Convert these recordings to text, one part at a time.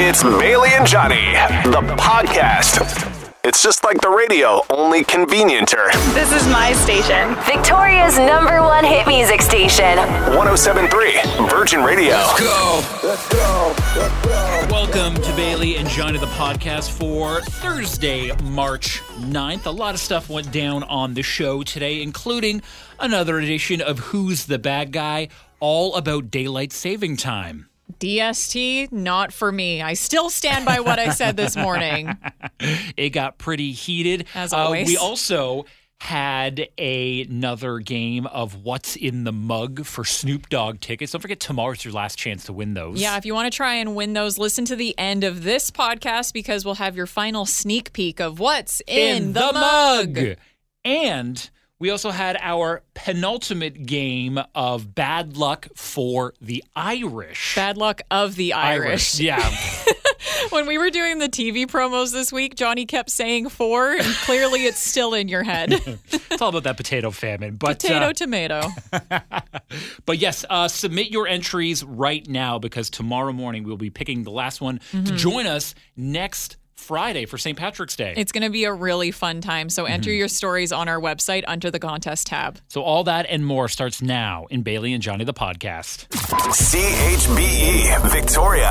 It's Bailey and Johnny, the podcast. It's just like the radio, only convenienter. This is my station. Victoria's number one hit music station. 1073 Virgin Radio. Let's go. Let's go. Let's go. Welcome to Bailey and Johnny the podcast for Thursday, March 9th. A lot of stuff went down on the show today, including another edition of Who's the Bad Guy, all about daylight saving time. DST, not for me. I still stand by what I said this morning. It got pretty heated. As Uh, always. we also had a- another game of What's in the Mug for Snoop Dogg tickets. Don't forget, tomorrow's your last chance to win those. Yeah, if you want to try and win those, listen to the end of this podcast because we'll have your final sneak peek of what's in, the, mug. And we also had our penultimate game of bad luck for the Irish. Bad luck of the Irish. Yeah. When we were doing the TV promos this week, Johnny kept saying four, and clearly it's still in your head. it's all about that potato famine. But Potato, uh, tomato. But yes, uh, submit your entries right now because tomorrow morning we'll be picking the last one Mm-hmm. to join us next Friday for St. Patrick's Day. It's going to be a really fun time. So enter Mm-hmm. your stories on our website under the contest tab. so all that and more starts now in Bailey and Johnny the podcast. CHBE Victoria.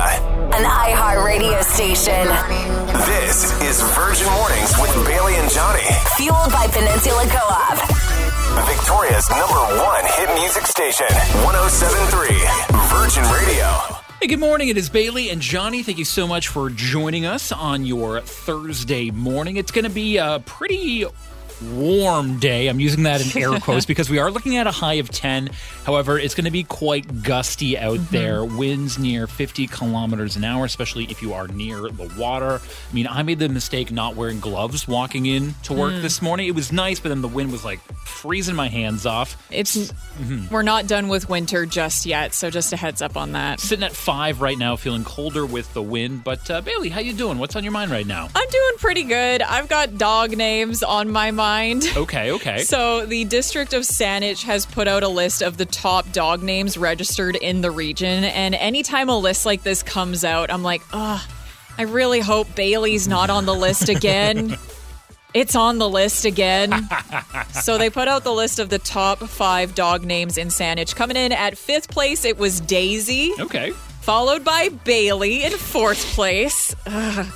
An iHeart radio station. This is Virgin Mornings with Bailey and Johnny. Fueled by Peninsula Co op. Victoria's number one hit music station. 1073 Virgin Radio. Hey, good morning. It is Bailey and Johnny. Thank you so much for joining us on your Thursday morning. It's going to be a pretty warm day. I'm using that in air quotes because we are looking at a high of 10. However, it's going to be quite gusty out there. Winds near 50 kilometers an hour, especially if you are near the water. I mean, I made the mistake not wearing gloves walking in to work this morning. It was nice, but then the wind was like freezing my hands off. It's Mm-hmm. we're not done with winter just yet, so just a heads up on that. Sitting at five right now, feeling colder with the wind. But uh, Bailey, how you doing? What's on your mind right now? I'm doing pretty good. I've got dog names on my mind. Okay, okay. So, the district of Saanich has put out a list of the top dog names registered in the region. And anytime a list like this comes out, I'm like, ugh, I really hope Bailey's not on the list again. it's on the list again. so, they put out the list of the top five dog names in Saanich. Coming in at fifth place, it was Daisy, okay. followed by Bailey in fourth place. Ugh.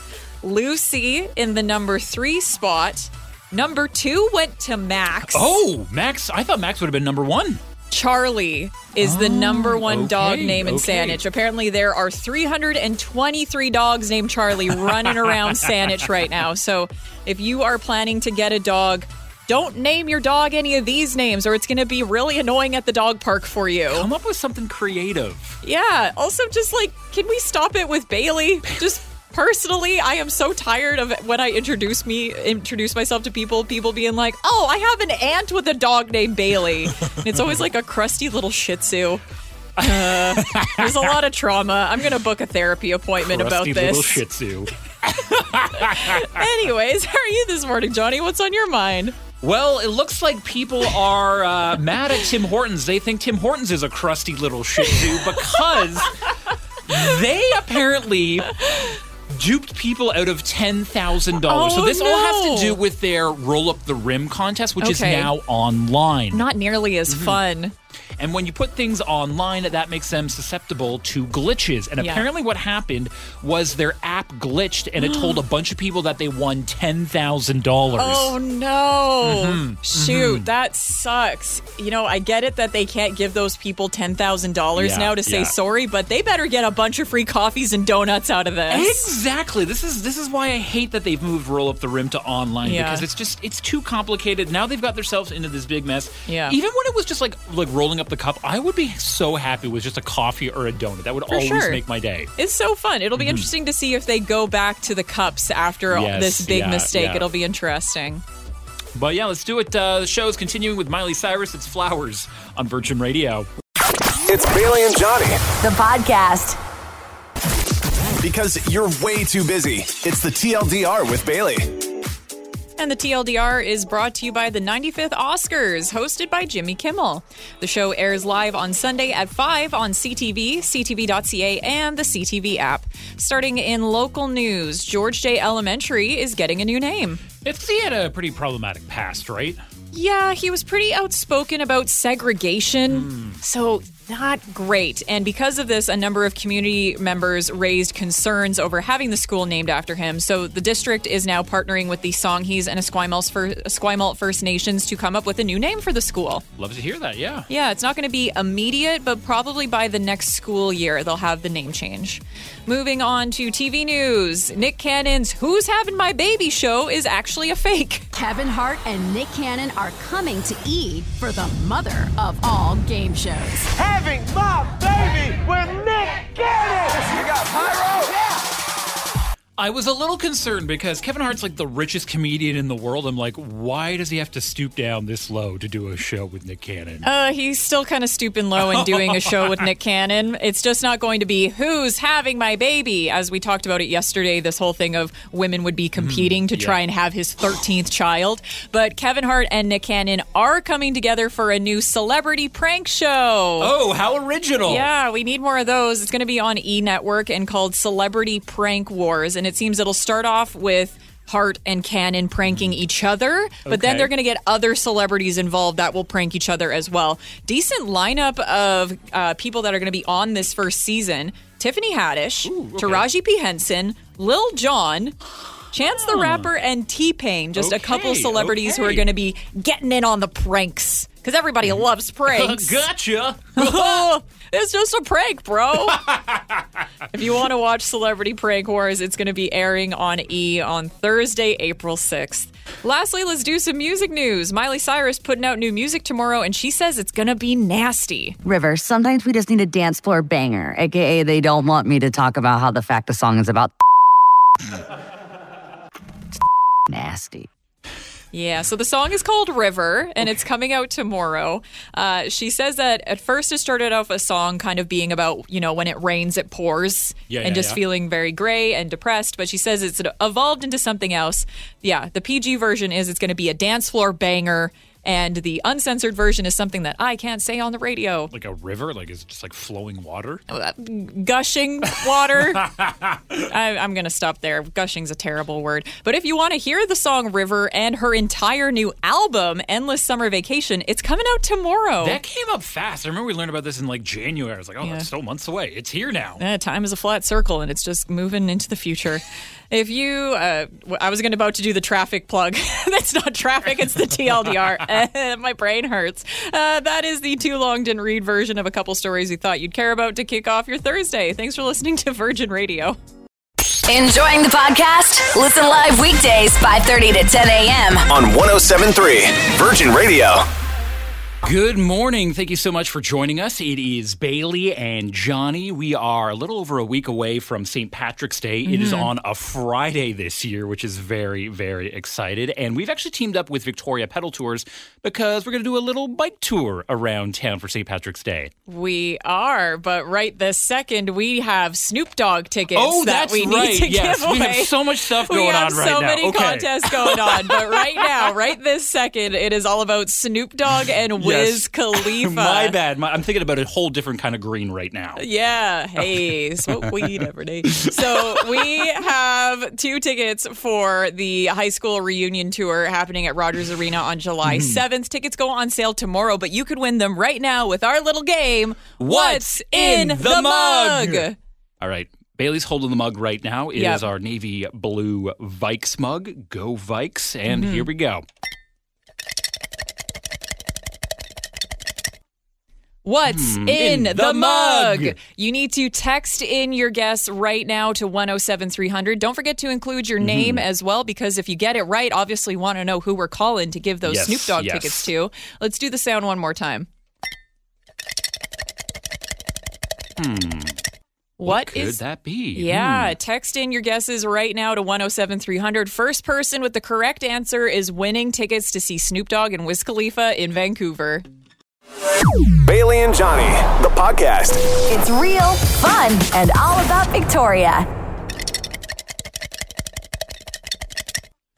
Lucy in the number three spot. Number two went to Max. Oh, Max. I thought Max would have been number one. Charlie is the number one oh, dog name in okay. Saanich. Apparently, there are 323 dogs named Charlie running around Saanich right now. So, if you are planning to get a dog, don't name your dog any of these names, or it's going to be really annoying at the dog park for you. Come up with something creative. Yeah. Also, just like, can we stop it with Bailey? Just personally, I am so tired of when I introduce me introduce myself to people, people being like, "Oh, I have an aunt with a dog named Bailey." And it's always like a crusty little Shih Tzu. Uh, there's a lot of trauma. I'm gonna book a therapy appointment Rusty about little this. Shih Tzu. Anyways, how are you this morning, Johnny? What's on your mind? Well, it looks like people are uh, mad at Tim Hortons. They think Tim Hortons is a crusty little Shih Tzu because they apparently duped people out of ten thousand dollars. So Oh, this all has to do with their roll up the rim contest, which is now online. Not nearly as Mm-hmm. fun. And when you put things online, that makes them susceptible to glitches. And Yeah. apparently, what happened was their app glitched and it told a bunch of people that they won $10,000. Oh no! Mm-hmm. Shoot, that sucks. You know, I get it that they can't give those people ten thousand dollars Yeah, now to say yeah. sorry, but they better get a bunch of free coffees and donuts out of this. Exactly. This is this is why I hate that they've moved roll up the rim to online because it's just it's too complicated. Now they've got themselves into this big mess. Yeah. Even when it was just like like rolling up the cup, I would be so happy with just a coffee or a donut. That would always sure. make my day. It's so fun. It'll be interesting to see if they go back to the cups after all. Yes, this big yeah, mistake. yeah. It'll be interesting. But yeah, let's do it. Uh, the show is continuing with Miley Cyrus. It's Flowers on Virgin Radio. It's Bailey and Johnny The podcast. because you're way too busy. It's the TLDR with Bailey. And the TLDR is brought to you by the 95th Oscars, hosted by Jimmy Kimmel. The show airs live on Sunday at 5 on CTV, CTV.ca, and the CTV app. Starting in local news, George Jay Elementary is getting a new name. It's he had a pretty problematic past, right? Yeah, he was pretty outspoken about segregation. Hmm. So, not great. And because of this, a number of community members raised concerns over having the school named after him. So, the district is now partnering with the Songhees and Esquimalt, Fir- Esquimalt First Nations to come up with a new name for the school. Love to hear that. Yeah. Yeah, it's not going to be immediate, but probably by the next school year, they'll have the name change. Moving on to TV news Nick Cannon's Who's Having My Baby show is actually a fake. Kevin Hart and Nick Cannon are coming to E for the mother of all game shows. having my baby with Nick Cannon. You got pyro? Yeah. I was a little concerned because Kevin Hart's like the richest comedian in the world. I'm like, why does he have to stoop down this low to do a show with Nick Cannon? Uh, he's still kind of stooping low and doing a show with Nick Cannon. It's just not going to be who's having my baby. As we talked about it yesterday, this whole thing of women would be competing to try and have his 13th child. But Kevin Hart and Nick Cannon are coming together for a new celebrity prank show. oh, how original! Yeah, we need more of those. It's going to be on E Network and called Celebrity Prank Wars. And it seems it'll start off with Hart and Cannon pranking each other, but then they're going to get other celebrities involved that will prank each other as well. Decent lineup of uh, people that are going to be on this first season. Tiffany Haddish, Taraji P. Henson, Lil Jon. Chance the Rapper and T Pain, just a couple Okay, celebrities who are going to be getting in on the pranks because everybody loves pranks. gotcha. it's just a prank, bro. if you want to watch Celebrity Prank Wars, it's going to be airing on E on Thursday, April 6th. Lastly, let's do some music news. Miley Cyrus putting out new music tomorrow, and she says it's going to be nasty. River, sometimes we just need a dance floor banger, aka they don't want me to talk about how the fact the song is about nasty. Yeah, so the song is called River and it's coming out tomorrow. Uh, she says that at first it started off a song kind of being about, you know, when it rains, it pours Yeah, and yeah, just yeah. feeling very gray and depressed. But she says it's evolved into something else. Yeah, the PG version is it's going to be a dance floor banger. And the uncensored version is something that I can't say on the radio. Like a river? Like is it just like flowing water? Uh, gushing water. I, I'm going to stop there. Gushing's a terrible word. But if you want to hear the song River and her entire new album, Endless Summer Vacation, it's coming out tomorrow. That came up fast. I remember we learned about this in like January. I was like, oh, Yeah. that's still months away. It's here now. Time is a flat circle and it's just moving into the future. If you, uh, w- I was going to about to do the traffic plug. That's not traffic, it's the TLDR. My brain hurts. Uh, that is the too long didn't read version of a couple stories you thought you'd care about to kick off your Thursday. Thanks for listening to Virgin Radio. Enjoying the podcast? Listen live weekdays 5:30 to 10 a.m. on 1073 Virgin Radio. Good morning. Thank you so much for joining us. It is Bailey and Johnny. We are a little over a week away from St. Patrick's Day. It is mm-hmm. on a Friday this year, which is very, very excited. And we've actually teamed up with Victoria Pedal Tours because we're going to do a little bike tour around town for St. Patrick's Day. We are, but right this second we have Snoop Dogg tickets Oh, that that's we need right. to Yes, give away. we have so much stuff going on right so now. many Okay. contests going on, but right now, right this second, it is all about Snoop Dogg and Wiz. Khalifa. My bad. My, I'm thinking about a whole different kind of green right now. Yeah. Hey, smoke weed every day. So we have two tickets for the high school reunion tour happening at Rogers Arena on July Hmm. 7th. Tickets go on sale tomorrow, but you could win them right now with our little game. What's in the mug? All right. Bailey's holding the mug right now. It is Yep. our navy blue Vikes mug. Go Vikes. And Mm-hmm. here we go. What's Hmm, in, in the, the mug? mug? You need to text in your guess right now to 107300. Don't forget to include Mm-hmm. your name as well because if you get it right, obviously want to know who we're calling to give those Yes, Snoop Dogg yes. tickets to. Let's do the sound one more time. Hmm. What Could is that be? Yeah, text in your guesses right now to 107300. First person with the correct answer is winning tickets to see Snoop Dogg and Wiz Khalifa in Vancouver. Bailey and Johnny, the podcast. It's real, fun, and all about Victoria.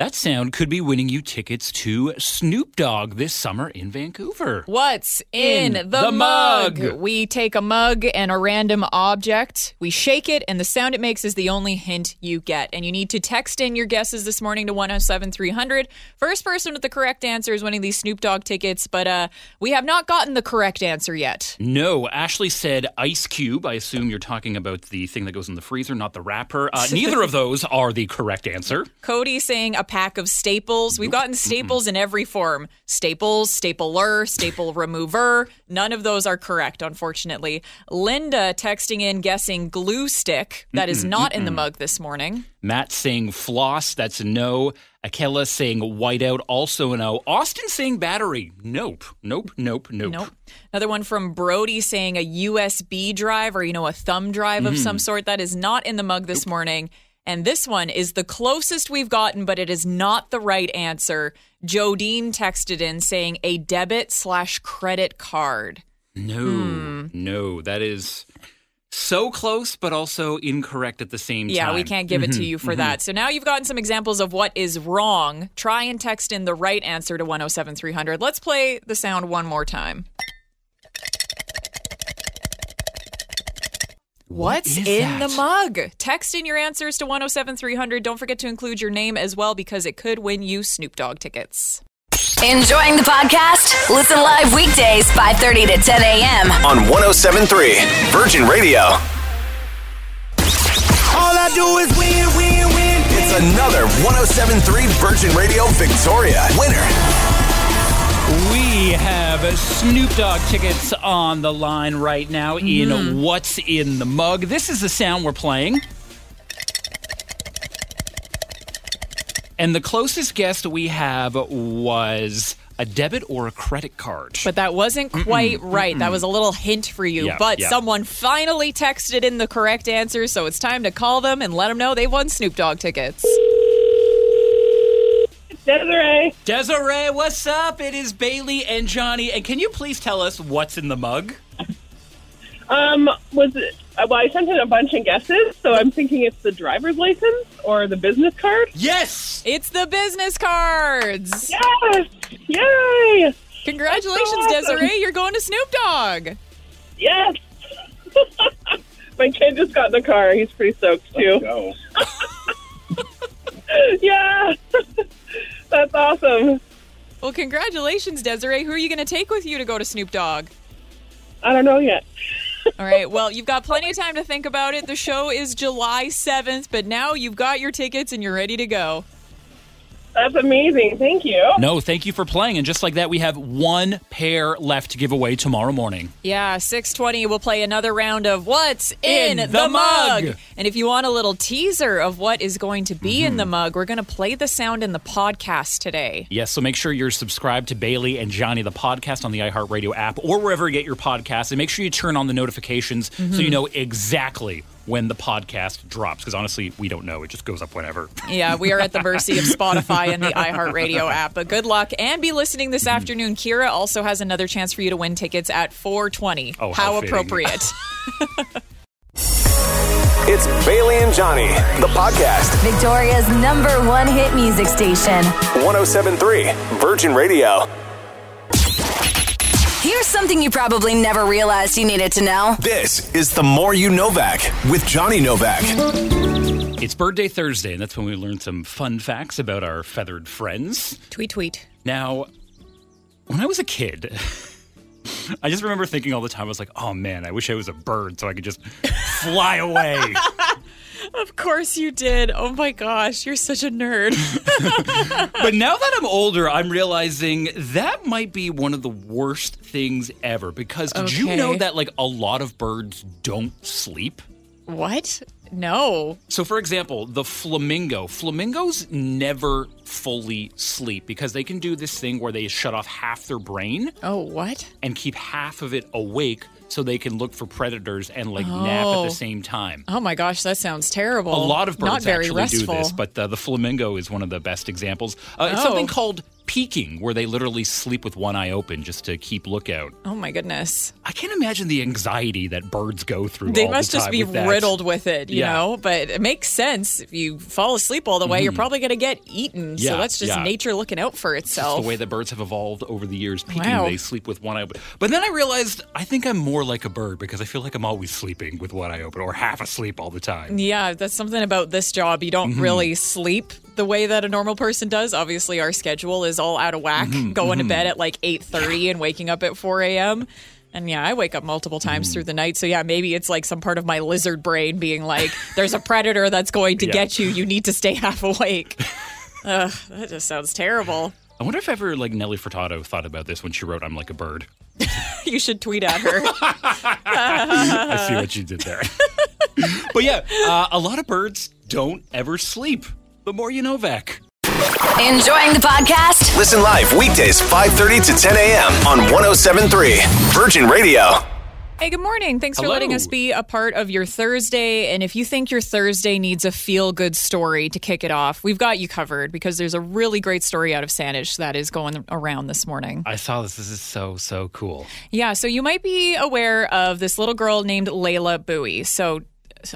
That sound could be winning you tickets to Snoop Dogg this summer in Vancouver. What's in, In the, the mug? mug? We take a mug and a random object, we shake it, and the sound it makes is the only hint you get. And you need to text in your guesses this morning to 107 300. First person with the correct answer is winning these Snoop Dogg tickets, but uh, we have not gotten the correct answer yet. No, Ashley said ice cube. I assume you're talking about the thing that goes in the freezer, not the wrapper. Uh, neither of those are the correct answer. Cody saying a pack of staples. We've gotten staples in every form staples, stapler, staple remover. None of those are correct, unfortunately. Linda texting in guessing glue stick. That is not in the mug this morning. Matt saying floss. That's no. Akela saying whiteout. Also no. Austin saying battery. Nope. Nope. Nope. Nope. Nope. Another one from Brody saying a USB drive or, you know, a thumb drive of mm-hmm. some sort. That is not in the mug this morning. And this one is the closest we've gotten, but it is not the right answer. Jodine texted in saying a debit slash credit card. No. Hmm. No. That is so close, but also incorrect at the same time. Yeah, we can't give it to mm-hmm, you for mm-hmm. that. So now you've gotten some examples of what is wrong. Try and text in the right answer to 107300. Let's play the sound one more time. What's is in that? the mug? Text in your answers to 107300. Don't forget to include your name as well because it could win you Snoop Dogg tickets. Enjoying the podcast? Listen live weekdays 5:30 to 10 a.m. On 1073 Virgin Radio. All I do is win, win, win. It's another 1073 Virgin Radio Victoria winner. We have Snoop Dogg tickets on the line right now Mm-hmm. in What's in the Mug. This is the sound we're playing. And the closest guess we have was a debit or a credit card. But that wasn't quite right. That was a little hint for you. Yeah, but yeah. someone finally texted in the correct answer, so it's time to call them and let them know they won Snoop Dogg tickets. Desiree, Desiree, what's up? It is Bailey and Johnny. And can you please tell us what's in the mug? um, was it? uh, Well, I sent in a bunch of guesses, so I'm thinking it's the driver's license or the business card. Yes! It's the business cards. Yes! Yay! Congratulations, so awesome. Desiree. You're going to Snoop Dogg. Yes! My kid just got in the car. He's pretty stoked too. yeah, that's awesome. Well, congratulations, Desiree. Who are you going to take with you to go to Snoop Dogg? I don't know yet. All right. Well, you've got plenty of time to think about it. The show is July 7th, but now you've got your tickets and you're ready to go. That's amazing. Thank you. No, thank you for playing. And just like that, we have one pair left to give away tomorrow morning. Yeah, 620 we'll play another round of What's in, In the, the mug? Mug. And if you want a little teaser of what is going to be in mm-hmm. the mug, we're going to play the sound in the podcast today. Yes, so make sure you're subscribed to Bailey and Johnny, the podcast on the iHeartRadio app or wherever you get your podcasts. And make sure you turn on the notifications so you mm-hmm. know exactly when the podcast drops. Because honestly, we don't know. It just goes up whenever. Yeah, we are at the mercy of Spotify and the iHeartRadio app. But good luck and be listening this mm-hmm. afternoon. Kira also has another chance for you to win tickets at 420. Oh, how fitting. appropriate. It's Bailey and Johnny, the podcast. Victoria's number one hit music station. 1073 Virgin Radio. Here's something you probably never realized you needed to know. This is the More You Novak with Johnny Novak. It's Birthday Thursday, and that's when we learn some fun facts about our feathered friends. tweet, tweet. Now, when I was a kid, I just remember thinking all the time, I was like, oh man, I wish I was a bird so I could just fly away. Of course you did. Oh my gosh, you're such a nerd. but now that I'm older, I'm realizing that might be one of the worst things ever. Because did you know that like a lot of birds don't sleep? what? No. So, for example, the flamingo. Flamingos never fully sleep because they can do this thing where they shut off half their brain Oh, what? and keep half of it awake so they can look for predators and like nap at Oh. the same time. Oh my gosh, that sounds terrible. A lot of birds Not very actually restful. do this, but uh, the flamingo is one of the best examples. Uh, it's Oh. something called peeking, where they literally sleep with one eye open just to keep lookout. Oh my goodness. I can't imagine the anxiety that birds go through. They must the just be with riddled with it, you Yeah. know? But it makes sense. If you fall asleep all the way, you're probably going to get eaten. Yeah, so that's just yeah. nature looking out for It's itself. the way that birds have evolved over the years. Peeking, Wow. they sleep with one eye open. But then I realized I think I'm more like a bird because I feel like I'm always sleeping with one eye open or half asleep all the time. Yeah, that's something about this job. You don't Mm-hmm. really sleep the way that a normal person does. Obviously, our schedule is all out of whack. Mm-hmm, Going to bed at like eight thirty and waking up at four a.m. And yeah, I wake up multiple times Mm-hmm. through the night. So yeah, maybe it's like some part of my lizard brain being like, "There's a predator that's going to Yeah. get you. You need to stay half awake." Ugh, that just sounds terrible. I wonder if ever like Nelly Furtado thought about this when she wrote "I'm like a bird." You should tweet at her. I see what you did there. but yeah, uh, a lot of birds don't ever sleep. The more you Novak. Enjoying the podcast? Listen live weekdays 5:30 to 10 a.m. on 1073 Virgin Radio. Hey, good morning. Thanks for letting us be a part of your Thursday. And if you think your Thursday needs a feel good story to kick it off, we've got you covered because there's a really great story out of Saanich that is going around this morning. I saw this. This is so so cool. Yeah, so you might be aware of this little girl named Layla Bowie. So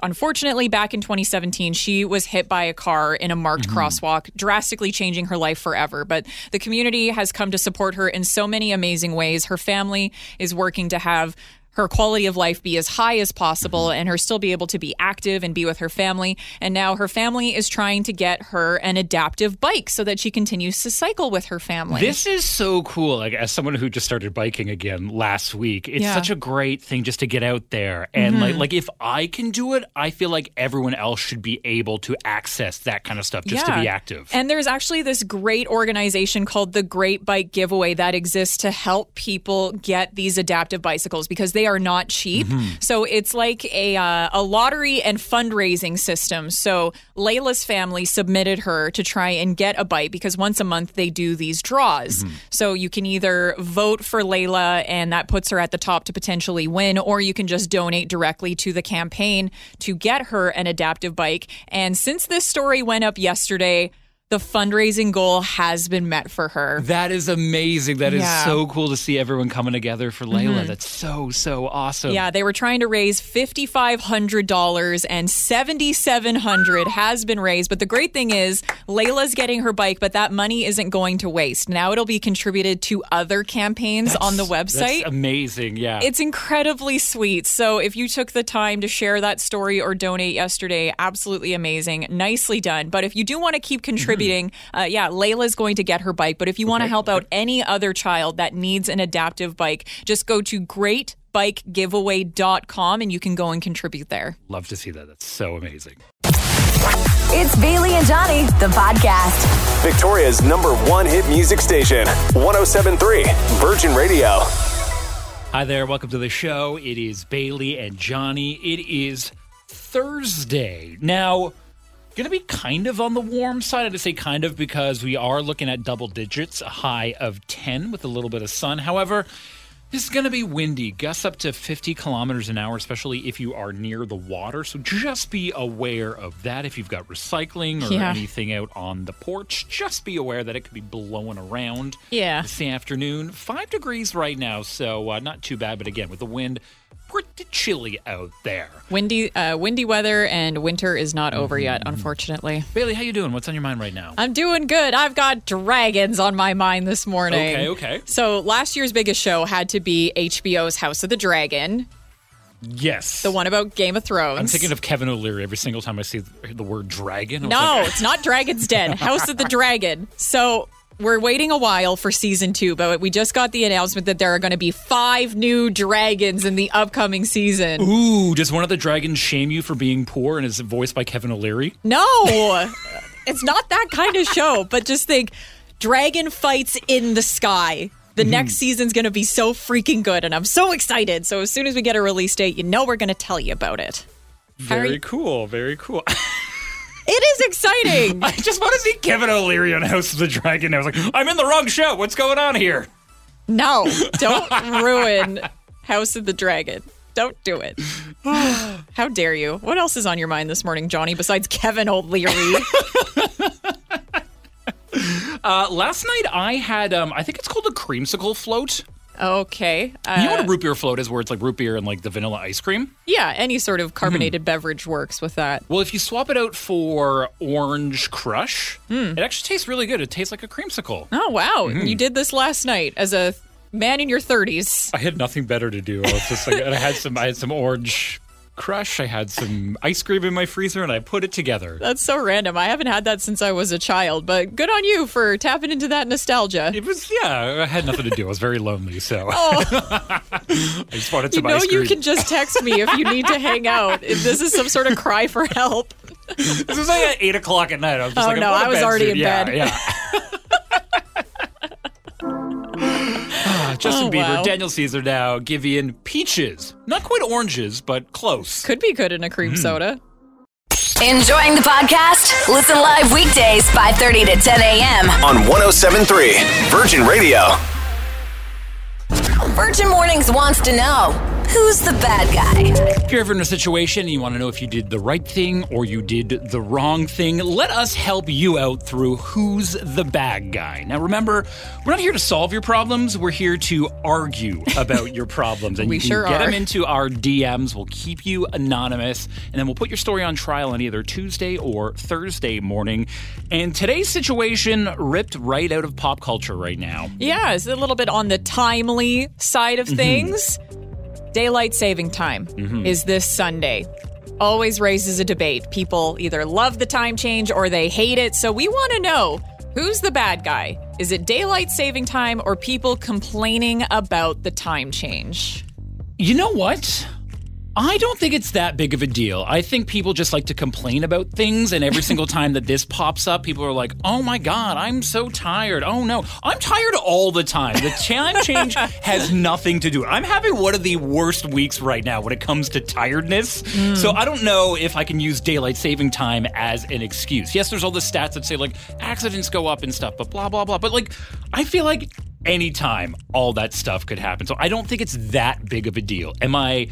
unfortunately back in 2017 she was hit by a car in a marked mm-hmm. crosswalk drastically changing her life forever. But the community has come to support her in so many amazing ways. Her family is working to have her quality of life be as high as possible and her still be able to be active and be with her family and now her family is trying to get her an adaptive bike so that she continues to cycle with her family This is so cool. Like as someone who just started biking again last week, it's Yeah. Mm-hmm. such a great thing just to get out there and like like if I can do it, I feel like everyone else should be able to access that kind of stuff just to be active. And there's actually this great organization called the Great Bike Giveaway that exists to help people get these adaptive bicycles because they are not cheap. Mm-hmm. So it's like a uh, a lottery and fundraising system. So Layla's family submitted her to try and get a bike because once a month they do these draws. Mm-hmm. So you can either vote for Layla and that puts her at the top to potentially win, or you can just donate directly to the campaign to get her an adaptive bike. And since this story went up yesterday, the fundraising goal has been met for her. That is amazing. That is Yeah. so cool to see everyone coming together for Layla. Mm-hmm. That's so so awesome. Yeah, they were trying to raise $5,500 and 7700 has been raised. But the great thing is, Layla's getting her bike, but that money isn't going to waste. Now it'll be contributed to other campaigns on the website. That's amazing. Yeah. It's incredibly sweet. So if you took the time to share that story or donate yesterday, absolutely amazing. Nicely done. But if you do want to keep contributing, uh, yeah, Layla's going to get her bike. But if you want to help out any other child that needs an adaptive bike, just go to greatbikegiveaway.com and you can go and contribute there. Love to see that. That's so amazing. It's Bailey and Johnny, the podcast. Victoria's number one hit music station, 1073 Virgin Radio. Hi there, welcome to the show. It is Bailey and Johnny. It is Thursday. Now, gonna be kind of on the warm side. I say kind of because we are looking at double digits, a high of 10 with a little bit of sun. However, this is going to be windy, gusts up to 50 kilometers an hour, especially if you are near the water. So just be aware of that. If you've got recycling or Yeah. anything out on the porch, just be aware that it could be blowing around Yeah. this afternoon. Five degrees right now, so uh, not too bad. But again, with the wind, pretty chilly out there. Windy, uh, windy weather and winter is not over yet, unfortunately. Bailey, how you doing? What's on your mind right now? I'm doing good. I've got dragons on my mind this morning. Okay, okay. So last year's biggest show had to be HBO's House of the Dragon, yes, the one about Game of Thrones. I'm thinking of Kevin O'Leary every single time I see the word dragon. No, like, it's not Dragon's Den. House of the Dragon. So we're waiting a while for season two, but we just got the announcement that there are going to be five new dragons in the upcoming season. Ooh, does one of the dragons shame you for being poor and is voiced by Kevin O'Leary? No, it's not that kind of show. But just think, dragon fights in the sky. The Mm-hmm. next season's going to be so freaking good, and I'm so excited. So as soon as we get a release date, you know we're going to tell you about it. Very Harry- cool, very cool. It is exciting. I just want to see Kevin O'Leary on House of the Dragon. I was like, I'm in the wrong show. What's going on here? No, don't ruin House of the Dragon. Don't do it. How dare you? What else is on your mind this morning, Johnny, besides Kevin O'Leary? Uh, last night I had, um, I think it's called a creamsicle float. Okay. Uh, you know what a root beer float is, where it's like root beer and like the vanilla ice cream? yeah, any sort of Mm-hmm. carbonated beverage works with that. Well, if you swap it out for orange crush, it actually tastes really good. It tastes like a creamsicle. Oh, wow. Mm-hmm. You did this last night as a man in your 30s. I had nothing better to do. I was just like, I had some, I had some orange crush. I had some ice cream in my freezer, and I put it together. That's so random. I haven't had that since I was a child, but good on you for tapping into that nostalgia. It was, yeah, I had nothing to do. I was very lonely, so oh. I just wanted Oh. You know, ice cream. you can just text me if you need to hang out. If this is some sort of cry for help. This was like at eight o'clock at night. I was just Oh, like, no, I was already soon. in yeah, bed. Yeah. Justin Oh, Bieber, wow. Daniel Caesar now Giveon, peaches. Not quite oranges, but close. Could be good in a cream Mm. soda. Enjoying the podcast? Listen live weekdays 5:30 to 10 a.m. On 1073 Virgin Radio. Virgin Mornings wants to know who's the bad guy. If you're ever in a situation and you want to know if you did the right thing or you did the wrong thing, let us help you out through Who's the Bad Guy. Now, remember, we're not here to solve your problems. We're here to argue about your problems. And We you can sure get are. them into our DMs. We'll keep you anonymous, and then we'll put your story on trial on either Tuesday or Thursday morning. And today's situation ripped right out of pop culture right now. Yeah, it's a little bit on the timely side of Mm-hmm. Things. Daylight saving time Mm-hmm. is this Sunday. Always raises a debate. People either love the time change or they hate it. So we want to know who's the bad guy? Is it daylight saving time or people complaining about the time change? You know what? I don't think it's that big of a deal. I think people just like to complain about things, and every single time that this pops up, people are like, oh my God, I'm so tired. Oh no, I'm tired all the time. The time change has nothing to do. I'm having one of the worst weeks right now when it comes to tiredness. Mm. So I don't know if I can use daylight saving time as an excuse. Yes, there's all the stats that say like accidents go up and stuff, but blah, blah, blah. But like, I feel like anytime all that stuff could happen. So I don't think it's that big of a deal. Am I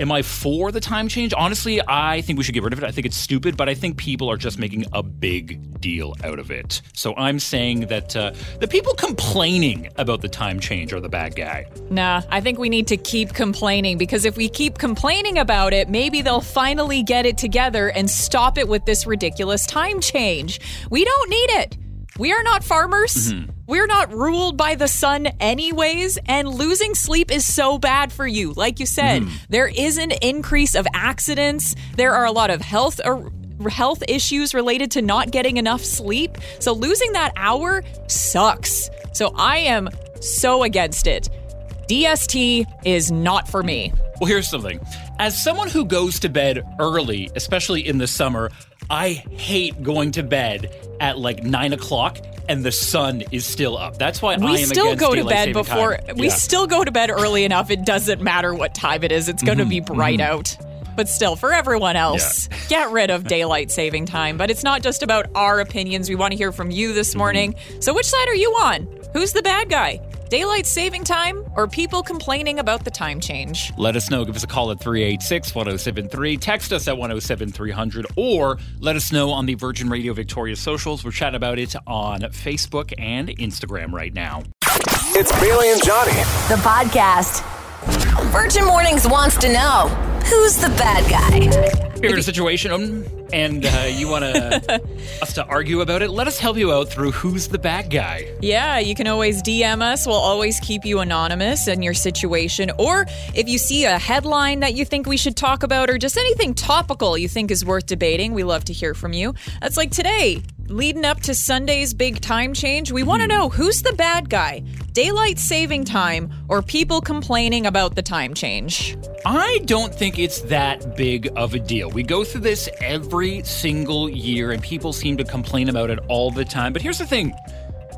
am I for the time change? Honestly, I think we should get rid of it. I think it's stupid, but I think people are just making a big deal out of it. So I'm saying that uh, the people complaining about the time change are the bad guy. Nah, I think we need to keep complaining because if we keep complaining about it, maybe they'll finally get it together and stop it with this ridiculous time change. We don't need it. We are not farmers. Mm-hmm. We're not ruled by the sun, anyways, and losing sleep is so bad for you. Like you said, mm-hmm. there is an increase of accidents. There are a lot of health. Or, Health issues related to not getting enough sleep. So, losing that hour sucks. So, I am so against it. DST is not for me. Well, here's something. As someone who goes to bed early, especially in the summer, I hate going to bed at like nine o'clock and the sun is still up. That's why I am. We still go to bed before time. we Yeah. still go to bed early enough. It doesn't matter what time it is. It's going to be Mm-hmm. bright out. But still, for everyone else, get rid of daylight saving time. But it's not just about our opinions. We want to hear from you Mm-hmm. this morning. So, which side are you on? Who's the bad guy? Daylight saving time or people complaining about the time change? Let us know. Give us a call at 386 1073. Text us at 107300 or let us know on the Virgin Radio Victoria socials. We're chatting about it on Facebook and Instagram right now. It's Bailey and Johnny. The podcast. Virgin Mornings wants to know who's the bad guy. If you're in a situation and uh, you want us to argue about it, let us help you out through Who's the Bad Guy. Yeah, you can always DM us. We'll always keep you anonymous in your situation. Or if you see a headline that you think we should talk about, or just anything topical you think is worth debating, we love to hear from you. That's like today, leading up to Sunday's big time change. We want to know who's the bad guy daylight saving time or people complaining about the time change. I don't think it's that big of a deal. We go through this every single year and people seem to complain about it all the time. But here's the thing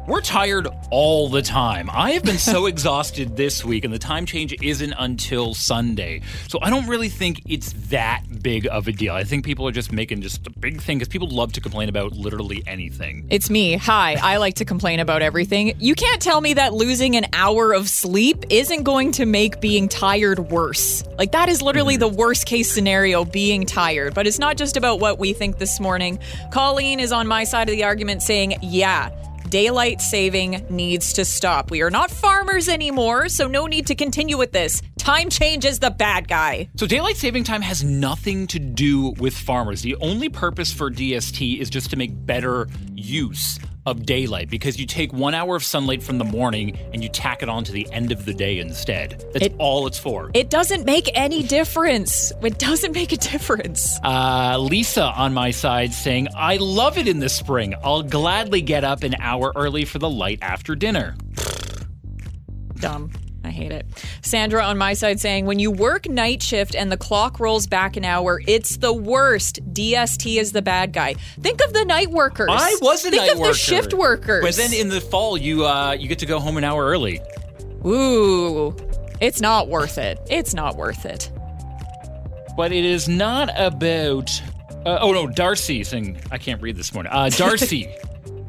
we're tired all the time. I have been so exhausted this week, and the time change isn't until Sunday. So I don't really think it's that big of a deal. I think people are just making just a big thing because people love to complain about literally anything. It's me. Hi. I like to complain about everything. You can't tell me that losing an hour of sleep isn't going to make being tired worse. Like, that is literally mm-hmm. the worst case scenario, being tired. But it's not just about what we think this morning. Colleen is on my side of the argument saying, yeah. Daylight saving needs to stop. We are not farmers anymore, so no need to continue with this. Time change is the bad guy. So daylight saving time has nothing to do with farmers. The only purpose for DST is just to make better use of daylight because you take one hour of sunlight from the morning and you tack it on to the end of the day instead. That's It- all it's for. It doesn't make any difference. It doesn't make a difference. Uh, Lisa on my side saying, I love it in the spring. I'll gladly get up an hour early for the light after dinner. Dumb. I hate it. Sandra on my side saying, when you work night shift and the clock rolls back an hour, it's the worst. DST is the bad guy. Think of the night workers. I was a Think night of worker. the shift workers. But then in the fall, you uh, you get to go home an hour early. Ooh, it's not worth it. It's not worth it. But it is not about. Uh, oh no, Darcy saying I can't read this morning. Uh, Darcy.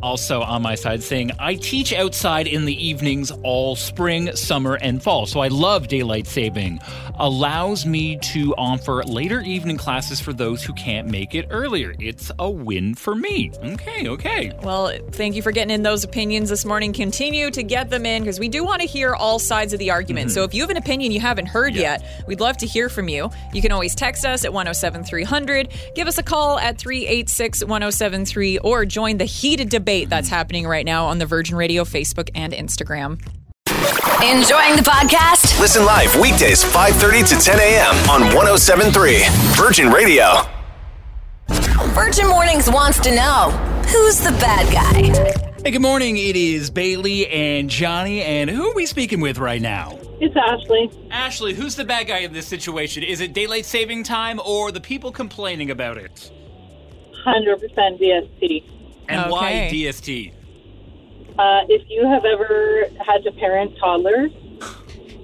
Also on my side saying, I teach outside in the evenings all spring, summer, and fall. So I love daylight saving. Allows me to offer later evening classes for those who can't make it earlier. It's a win for me. Okay, okay. Well, thank you for getting in those opinions this morning. Continue to get them in because we do want to hear all sides of the argument. Mm-hmm. So if you have an opinion you haven't heard yet, we'd love to hear from you. You can always text us at 107300, give us a call at 386 1073, or join the heated debate that's happening right now on the Virgin Radio Facebook and Instagram. Enjoying the podcast? Listen live weekdays 5:30 to 10 a.m. on 1073 Virgin Radio. Virgin Mornings wants to know who's the bad guy? Hey, good morning. It is Bailey and Johnny. And who are we speaking with right now? It's Ashley. Ashley, who's the bad guy in this situation? Is it daylight saving time or the people complaining about it? 100% DST. And why DST? Uh, if you have ever had to parent toddlers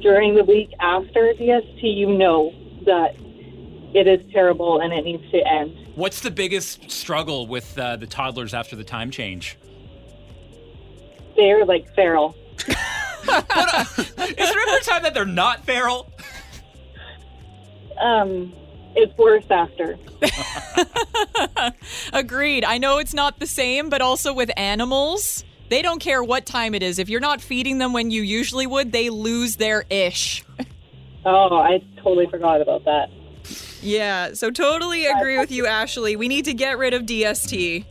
during the week after DST, you know that it is terrible and it needs to end. What's the biggest struggle with uh, the toddlers after the time change? They're like feral. Is there ever a time that they're not feral? Um, it's worse after. Agreed. I know it's not the same, but also with animals, they don't care what time it is. If you're not feeding them when you usually would, they lose their ish. Oh, I totally forgot about that. Yeah, so totally agree with you, Ashley. We need to get rid of DST.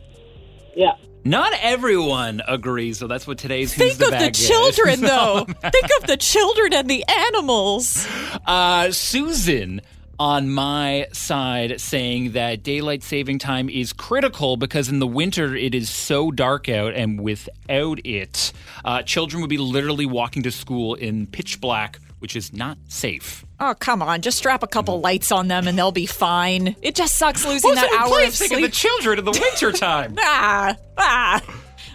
Yeah. Not everyone agrees, so that's what today's Who's Think the of the Bad is. children, though. Think of the children and the animals. Uh, Susan on my side saying that daylight saving time is critical because in the winter it is so dark out, and without it, uh, children would be literally walking to school in pitch black, which is not safe. Oh, come on. Just strap a couple lights on them and they'll be fine. It just sucks losing that hour of sleep. the children in the winter time. ah, ah.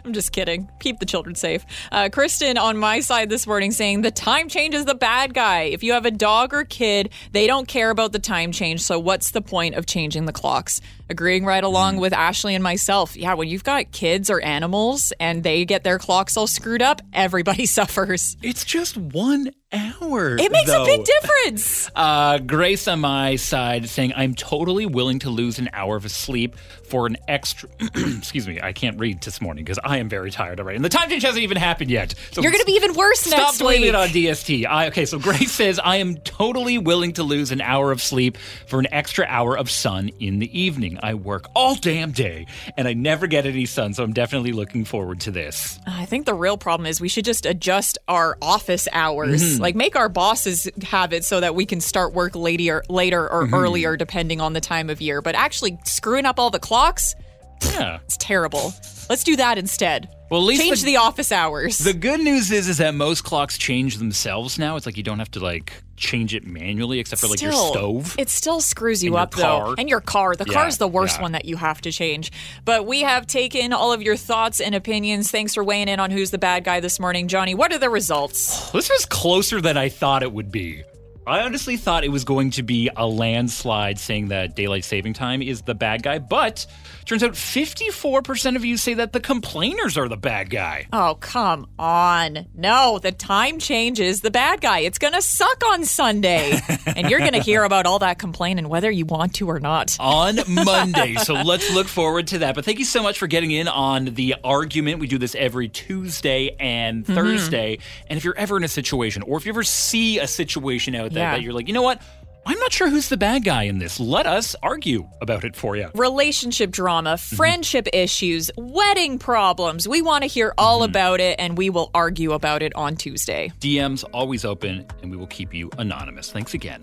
I'm just kidding. Keep the children safe. Uh, Kristen on my side this morning saying the time change is the bad guy. If you have a dog or kid, they don't care about the time change. So what's the point of changing the clocks? Agreeing right along with Ashley and myself. Yeah, when you've got kids or animals and they get their clocks all screwed up, everybody suffers. it's just one hour. It makes a big difference. Uh, Grace on my side saying, I'm totally willing to lose an hour of sleep for an extra. excuse me, I can't read this morning because I am very tired already. And the time change hasn't even happened yet. So You're going to be even worse Stop next week. it on DST. I, okay, so Grace says, I am totally willing to lose an hour of sleep for an extra hour of sun in the evening. I work all damn day and I never get any sun, so I'm definitely looking forward to this. I think the real problem is we should just adjust our office hours. Mm-hmm. Like make our bosses have it so that we can start work later later or Mm-hmm. earlier depending on the time of year. But actually screwing up all the clocks, Yeah. it's terrible. Let's do that instead. Well, at least change the- the, office hours. The good news is is that most clocks change themselves now. It's like you don't have to like change it manually except for like your stove. It still screws you up though. And your car. The Yeah, car's the worst yeah. one that you have to change. But we have taken all of your thoughts and opinions. Thanks for weighing in on who's the bad guy this morning. Johnny, what are the results? This was closer than I thought it would be. I honestly thought it was going to be a landslide saying that daylight saving time is the bad guy, but turns out 54% of you say that the complainers are the bad guy. Oh, come on. No, the time change is the bad guy. It's going to suck on Sunday. and you're going to hear about all that complaining whether you want to or not. on Monday. So let's look forward to that. But thank you so much for getting in on the argument. We do this every Tuesday and Mm-hmm. Thursday. And if you're ever in a situation, or if you ever see a situation out there Yeah. that you're like, you know what? I'm not sure who's the bad guy in this. Let us argue about it for you. Relationship drama, Mm-hmm. friendship issues, wedding problems. We want to hear all Mm-hmm. about it and we will argue about it on Tuesday. DMs always open, and we will keep you anonymous. Thanks again.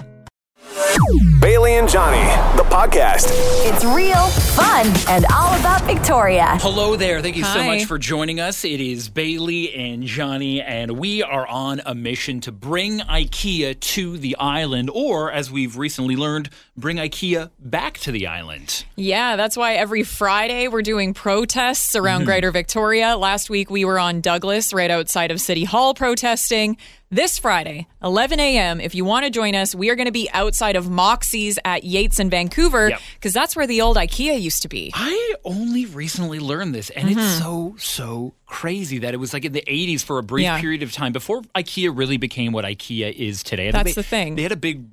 Bailey and Johnny, the podcast. It's real, fun, and all about Victoria. Hello there. Thank you so Hi. much for joining us. It is Bailey and Johnny, and we are on a mission to bring IKEA to the island, or as we've recently learned, bring IKEA back to the island. Yeah, that's why every Friday we're doing protests around Mm-hmm. Greater Victoria. Last week we were on Douglas, right outside of City Hall, protesting. This Friday, 11 a.m., if you want to join us, we are going to be outside of Moxie's at Yates in Vancouver Yep. because that's where the old IKEA used to be. I only recently learned this, and Mm-hmm. it's so, so crazy that it was like in the 80s for a brief Yeah. period of time before IKEA really became what IKEA is today. I That's they- the thing. They had a big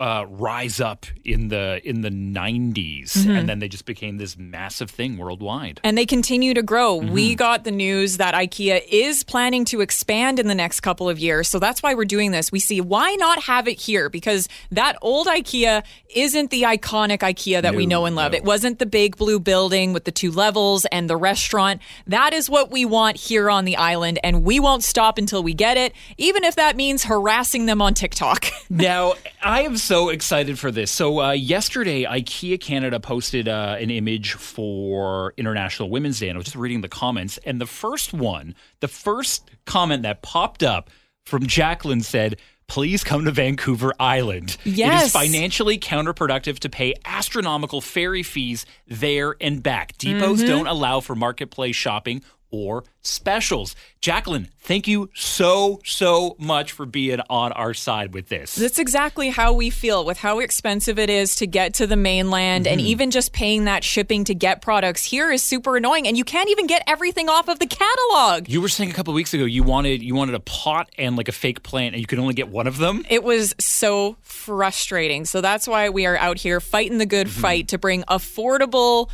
uh, rise up in the in the 90s, Mm-hmm. and then they just became this massive thing worldwide. And they continue to grow. Mm-hmm. We got the news that IKEA is planning to expand in the next couple of years. So that's why we're doing this. We see why not have it here? Because that old IKEA isn't the iconic IKEA that we know and love. no. It wasn't the big blue building with the two levels and the restaurant. That is what we want here on the island. And we won't stop until we get it, even if that means harassing them on TikTok. Now, I am so excited for this. So, uh, yesterday, IKEA Canada posted uh, an image for International Women's Day, and I was just reading the comments. And the first one, the first comment that popped up from Jacqueline said, Please come to Vancouver Island. It is financially counterproductive to pay astronomical ferry fees there and back. Depots don't allow for marketplace shopping or specials. Jacqueline, thank you so, so much for being on our side with this. That's exactly how we feel with how expensive it is to get to the mainland and Mm-hmm. even just paying that shipping to get products here is super annoying and you can't even get everything off of the catalog. You were saying a couple of weeks ago you wanted you wanted a pot and like a fake plant and you could only get one of them. It was so frustrating. So that's why we are out here fighting the good Mm-hmm. fight to bring affordable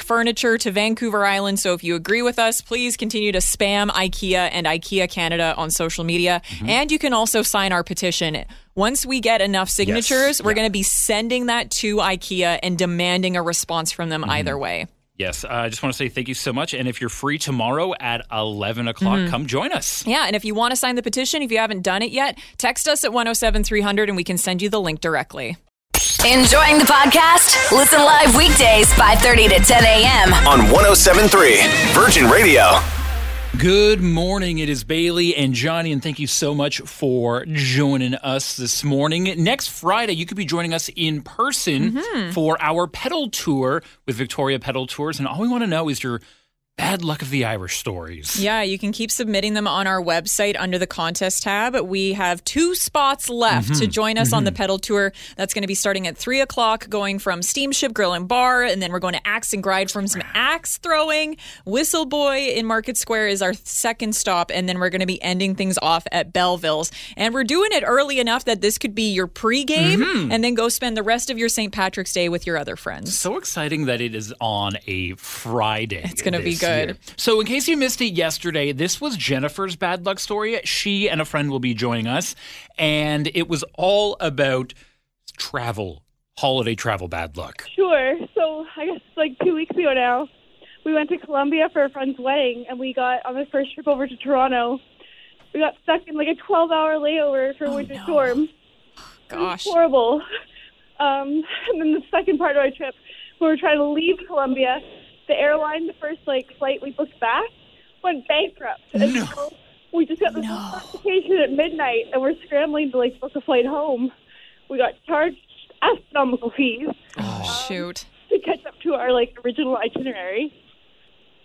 furniture to Vancouver Island. So if you agree with us, please continue to spam IKEA and IKEA Canada on social media. Mm-hmm. And you can also sign our petition. Once we get enough signatures, we're Yeah. going to be sending that to IKEA and demanding a response from them either way. Yes, uh, I just want to say thank you so much. And if you're free tomorrow at 11 o'clock, Mm-hmm. come join us. Yeah, and if you want to sign the petition, if you haven't done it yet, text us at 107 300 and we can send you the link directly. Enjoying the podcast? Listen live weekdays 5:30 to 10 a.m. On 1073 Virgin Radio. Good morning. It is Bailey and Johnny, and thank you so much for joining us this morning. Next Friday, you could be joining us in person Mm-hmm. for our pedal tour with Victoria Pedal Tours. And all we want to know is your bad luck of the Irish stories. Yeah, you can keep submitting them on our website under the contest tab. We have two spots left to mm-hmm. join us on the mm-hmm. pedal tour. That's going to be starting at three o'clock, going from Steamship Grill and Bar, and then we're going to Axe and Grind from some axe throwing. Whistle Buoy in Market Square is our second stop, and then we're going to be ending things off at Belleville's. And we're doing it early enough that this could be your pregame, mm-hmm. and then go spend the rest of your St. Patrick's Day with your other friends. So exciting that it is on a Friday. It's gonna be this good. year. So, in case you missed it yesterday, this was Jennifer's bad luck story. She and a friend will be joining us, and it was all about travel, holiday travel bad luck. Sure. So I guess like two weeks ago now, we went to Colombia for a friend's wedding, and we got on the first trip over to Toronto. We got stuck in like a 12-hour layover for a winter storm. It was Gosh. horrible. Um, and then the second part of our trip, we were trying to leave Colombia. The airline, the first like flight we booked back, went bankrupt. And No. so we just got this notification at midnight, and we're scrambling to like book a flight home. We got charged astronomical fees Oh um, Shoot. to catch up to our like original itinerary.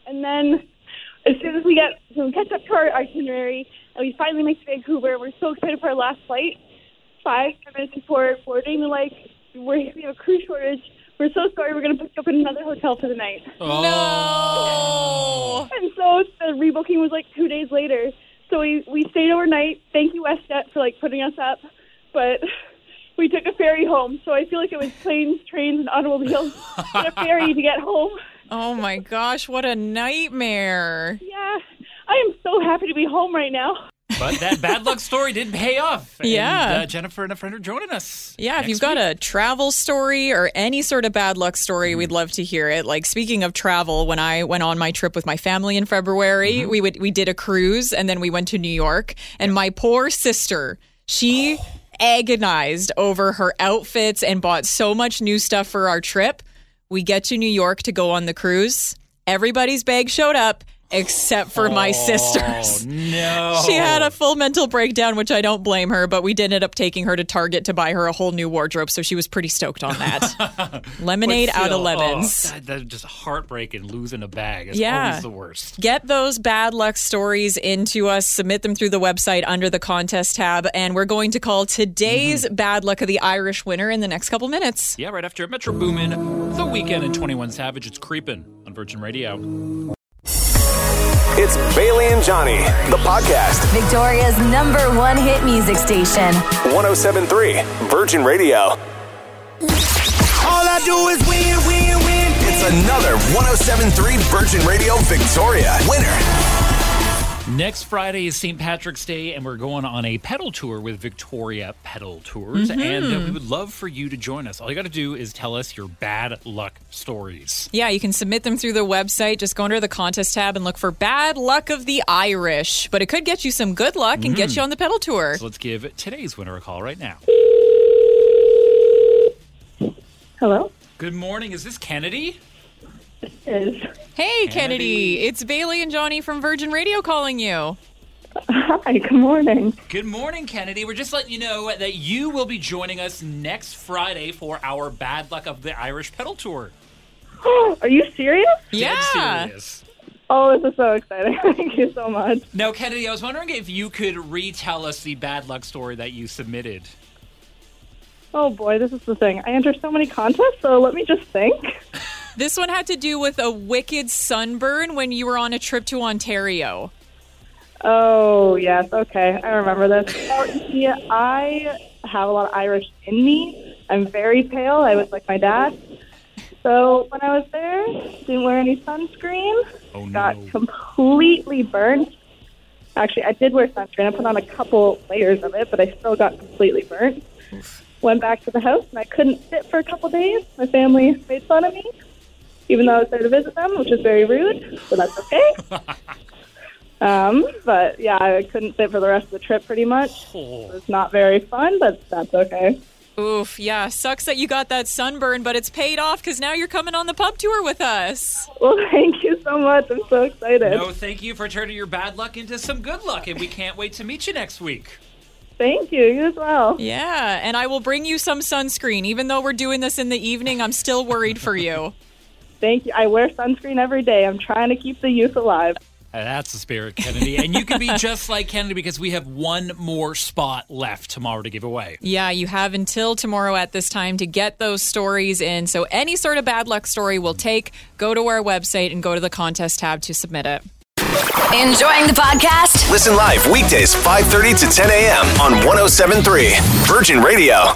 And then as soon as we get so we catch up to our itinerary and we finally make to Vancouver, we're so excited for our last flight. Five minutes before boarding, like, "We're we have a crew shortage. We're so sorry. We're going to pick up in another hotel for the night." No. And so the rebooking was like two days later. So we we stayed overnight. Thank you WestJet for like putting us up, but we took a ferry home. So I feel like it was planes, trains, and automobiles and a ferry to get home. Oh my gosh, what a nightmare. Yeah, I am so happy to be home right now. But that bad luck story did pay off. And, Yeah. uh, Jennifer and a friend are joining us. Yeah, if you've got week. a travel story or any sort of bad luck story, we'd love to hear it. Like speaking of travel, when I went on my trip with my family in February, we would we did a cruise and then we went to New York and my poor sister, she agonized over her outfits and bought so much new stuff for our trip. We get to New York to go on the cruise. Everybody's bag showed up except for my oh, sister's. Oh, no. She had a full mental breakdown, which I don't blame her, but we did end up taking her to Target to buy her a whole new wardrobe, so she was pretty stoked on that. Lemonade But out of oh, lemons. Oh, that, that's just heartbreaking. Losing a bag is Yeah. always the worst. Get those bad luck stories into us. Submit them through the website under the contest tab, and we're going to call today's mm-hmm. bad luck of the Irish winner in the next couple minutes. Yeah, right after Metro Boomin, The Weeknd, and 21 Savage, it's creeping on Virgin Radio. It's Bailey and Johnny, the podcast. Victoria's number one hit music station. 1073 Virgin Radio. All I do is win, win, win. It's another 1073 Virgin Radio Victoria winner. Next Friday is St. Patrick's Day, and we're going on a pedal tour with Victoria Pedal Tours. Mm-hmm. And uh, we would love for you to join us. All you got to do is tell us your bad luck stories. Yeah, you can submit them through the website. Just go under the contest tab and look for bad luck of the Irish. But it could get you some good luck and get you on the pedal tour. So let's give today's winner a call right now. Hello. Good morning. Is this Kennedy? Is Hey, Kennedy. Kennedy. It's Bailey and Johnny from Virgin Radio calling you. hi. Good morning. Good morning, Kennedy. We're just letting you know that you will be joining us next Friday for our Bad Luck of the Irish Pedal Tour. Are you serious? Dead Yeah. serious. Oh, this is so exciting. Thank you so much. Now, Kennedy, I was wondering if you could retell us the bad luck story that you submitted. Oh boy, this is the thing. I enter so many contests, so let me just think. This one had to do with a wicked sunburn when you were on a trip to Ontario. Oh yes, okay, I remember this. Oh, yeah, I have a lot of Irish in me. I'm very pale. I was like my dad. So when I was there, didn't wear any sunscreen. Oh, Got no. completely burnt. Actually, I did wear sunscreen. I put on a couple layers of it, but I still got completely burnt. Went back to the house and I couldn't sit for a couple days. My family made fun of me, even though I was there to visit them, which is very rude. So that's okay. um, but yeah, I couldn't sit for the rest of the trip pretty much. Oh. It was not very fun, but that's okay. Oof, yeah. Sucks that you got that sunburn, but it's paid off because now you're coming on the pub tour with us. Well, thank you so much. I'm so excited. No, thank you for turning your bad luck into some good luck, and we can't wait to meet you next week. Thank you. You as well. Yeah, and I will bring you some sunscreen. Even though we're doing this in the evening, I'm still worried for you. Thank you. I wear sunscreen every day. I'm trying to keep the youth alive. Uh, That's the spirit, Kennedy. And you can be just like Kennedy because we have one more spot left tomorrow to give away. Yeah, you have until tomorrow at this time to get those stories in. So any sort of bad luck story we'll take. Go to our website and go to the contest tab to submit it. Enjoying the podcast? Listen live weekdays 5:30 to 10 a.m. on 1073 Virgin Radio.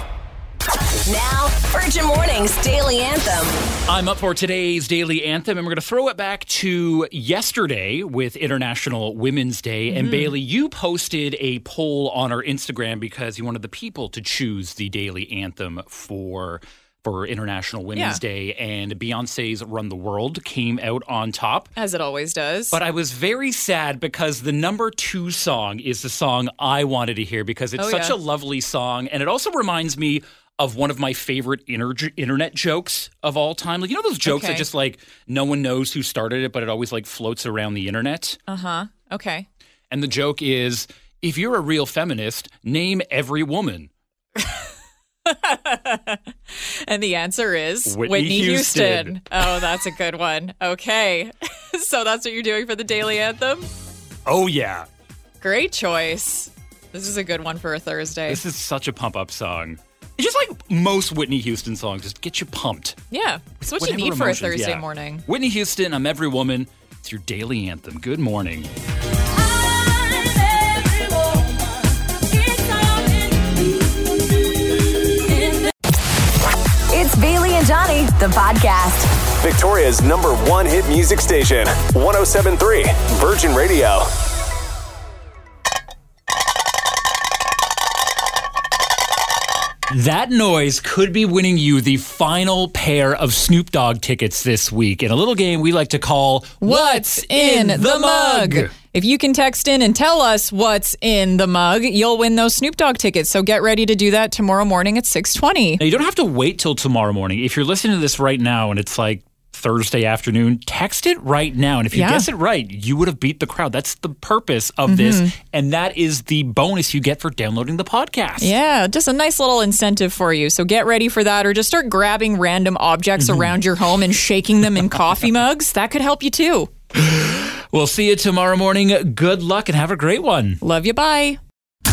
Now, Virgin Mornings Daily Anthem. I'm up for today's daily anthem, and we're going to throw it back to yesterday with International Women's Day. And mm-hmm. Bailey, you posted a poll on our Instagram because you wanted the people to choose the daily anthem for for International Women's Yeah. Day, and Beyonce's "Run the World" came out on top. As it always does. But I was very sad because the number two song is the song I wanted to hear because it's Oh, such yeah. a lovely song. And it also reminds me of one of my favorite inter- internet jokes of all time. Like, you know, those jokes that just like no one knows who started it, but it always like floats around the internet. uh huh. Okay. And the joke is if you're a real feminist, name every woman. And the answer is Whitney Houston. Oh, that's a good one. Okay. so that's what you're doing for the daily anthem? Oh, yeah. Great choice. This is a good one for a Thursday. This is such a pump up song. It's just like most Whitney Houston songs, just get you pumped. yeah, it's what you Whatever need for a Thursday yeah. morning. Whitney Houston, I'm Every Woman. It's your daily anthem. Good morning. It's Bailey and Johnny, the podcast. Victoria's number one hit music station, 1073 Virgin Radio. That noise could be winning you the final pair of Snoop Dogg tickets this week in a little game we like to call What's in the mug? If you can text in and tell us what's in the mug, you'll win those Snoop Dogg tickets. So get ready to do that tomorrow morning at 6:20. Now, you don't have to wait till tomorrow morning. If you're listening to this right now and it's like Thursday afternoon, text it right now. And if you Yeah. guess it right, you would have beat the crowd. That's the purpose of this. Mm-hmm. And that is the bonus you get for downloading the podcast. Yeah, just a nice little incentive for you. So get ready for that or just start grabbing random objects Mm-hmm. around your home and shaking them in coffee mugs. That could help you too. We'll see you tomorrow morning. Good luck and have a great one. Love you. Bye.